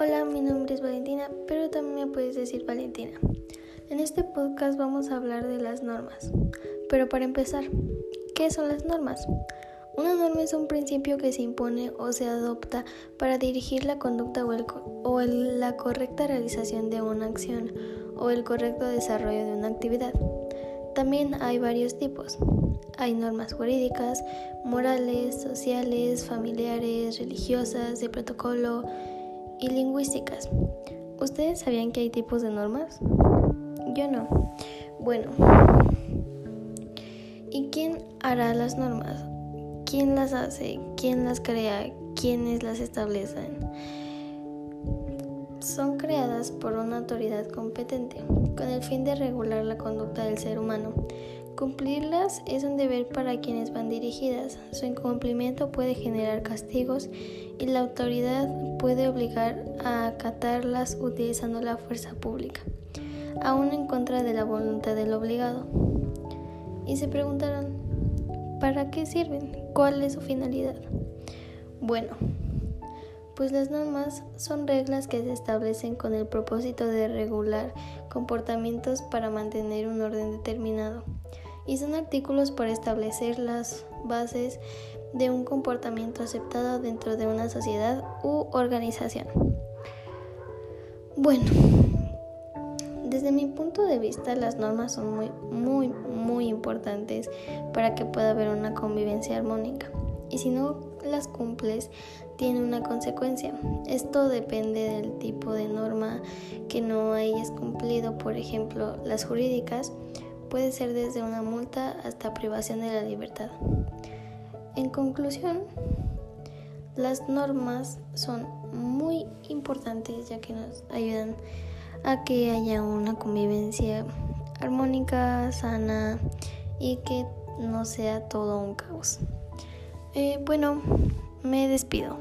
mi nombre es Valentina, pero también me puedes decir Valentina. En este podcast vamos a hablar de las normas. Pero para empezar, ¿qué son las normas? Una norma es un principio que se impone o se adopta para dirigir la conducta o, la correcta realización de una acción o el correcto desarrollo de una actividad. También hay varios tipos. Hay normas jurídicas, morales, sociales, familiares, religiosas, de protocolo, y lingüísticas. ¿Ustedes sabían que hay tipos de normas? Yo no. Bueno, ¿y quién hará las normas? ¿Quién las hace? ¿Quién las crea? ¿Quiénes las establecen? Son creadas por una autoridad competente con el fin de regular la conducta del ser humano Cumplirlas es un deber para quienes van dirigidas. Su incumplimiento puede generar castigos y la autoridad puede obligar a acatarlas utilizando la fuerza pública, aún en contra de la voluntad del obligado. Y se preguntarán, ¿para qué sirven? ¿Cuál es su finalidad? Bueno, pues las normas son reglas que se establecen con el propósito de regular comportamientos para mantener un orden determinado y son artículos para establecer las bases de un comportamiento aceptado dentro de una sociedad u organización. Bueno, desde mi punto de vista las normas son muy, muy, muy importantes para que pueda haber una convivencia armónica. Y si no las cumples, tiene una consecuencia. Esto depende del tipo de norma que no hayas cumplido, por ejemplo, las jurídicas puede ser desde una multa hasta privación de la libertad. En conclusión, las normas son muy importantes ya que nos ayudan a que haya una convivencia armónica, sana y que no sea todo un caos. Eh, bueno, me despido.